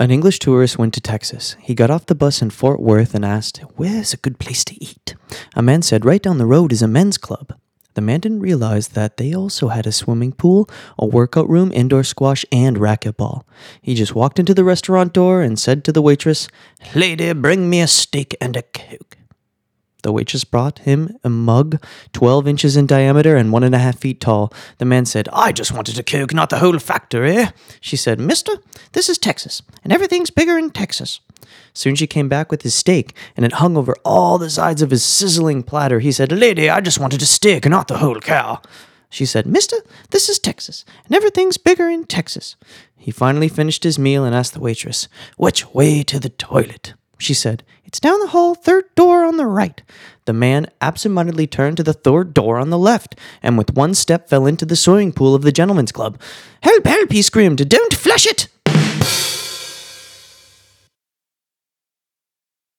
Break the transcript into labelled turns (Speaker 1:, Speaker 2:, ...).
Speaker 1: An English tourist went to Texas. He got off the bus in Fort Worth and asked, Where's a good place to eat? A man said, Right down the road is a men's club. The man didn't realize that they also had a swimming pool, a workout room, indoor squash, and racquetball. He just walked into the restaurant door and said to the waitress, Lady, bring me a steak and a coke. The waitress brought him a mug 12 inches in diameter and one and a half feet tall. The man said, I just wanted a Coke, not the whole factory. She said, Mister, this is Texas, and everything's bigger in Texas. Soon she came back with his steak, and it hung over all the sides of his sizzling platter. He said, Lady, I just wanted a steak, not the whole cow. She said, Mister, this is Texas, and everything's bigger in Texas. He finally finished his meal and asked the waitress, Which way to the toilet? She said, It's down the hall, third door on the right. The man absentmindedly turned to the third door on the left, and with one step fell into the swimming pool of the gentleman's club. Help, help, he screamed. Don't flush it!